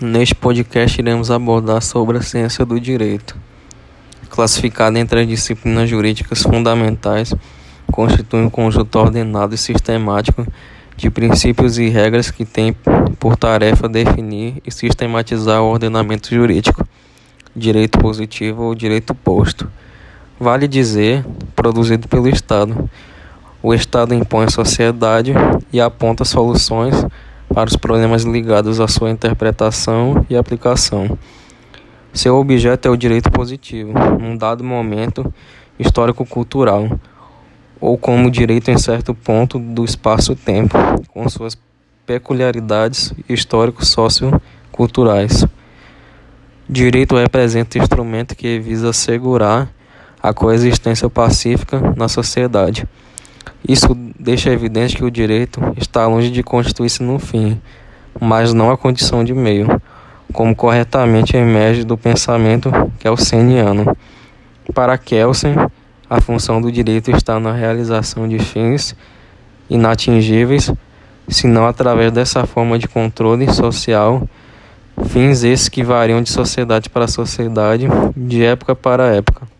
Neste podcast iremos abordar sobre a ciência do direito. Classificada entre as disciplinas jurídicas fundamentais, constitui um conjunto ordenado e sistemático de princípios e regras que tem por tarefa definir e sistematizar o ordenamento jurídico, direito positivo ou direito posto. Vale dizer, produzido pelo Estado. O Estado impõe à sociedade e aponta soluções para os problemas ligados à sua interpretação e aplicação. Seu objeto é o direito positivo, num dado momento histórico-cultural, ou como direito em certo ponto do espaço-tempo, com suas peculiaridades histórico-socioculturais. Direito representa instrumento que visa assegurar a coexistência pacífica na sociedade. Isso deixa evidente que o direito está longe de constituir-se no fim, mas não a condição de meio, como corretamente emerge do pensamento kelseniano. Para Kelsen, a função do direito está na realização de fins inatingíveis, senão através dessa forma de controle social, fins esses que variam de sociedade para sociedade, de época para época.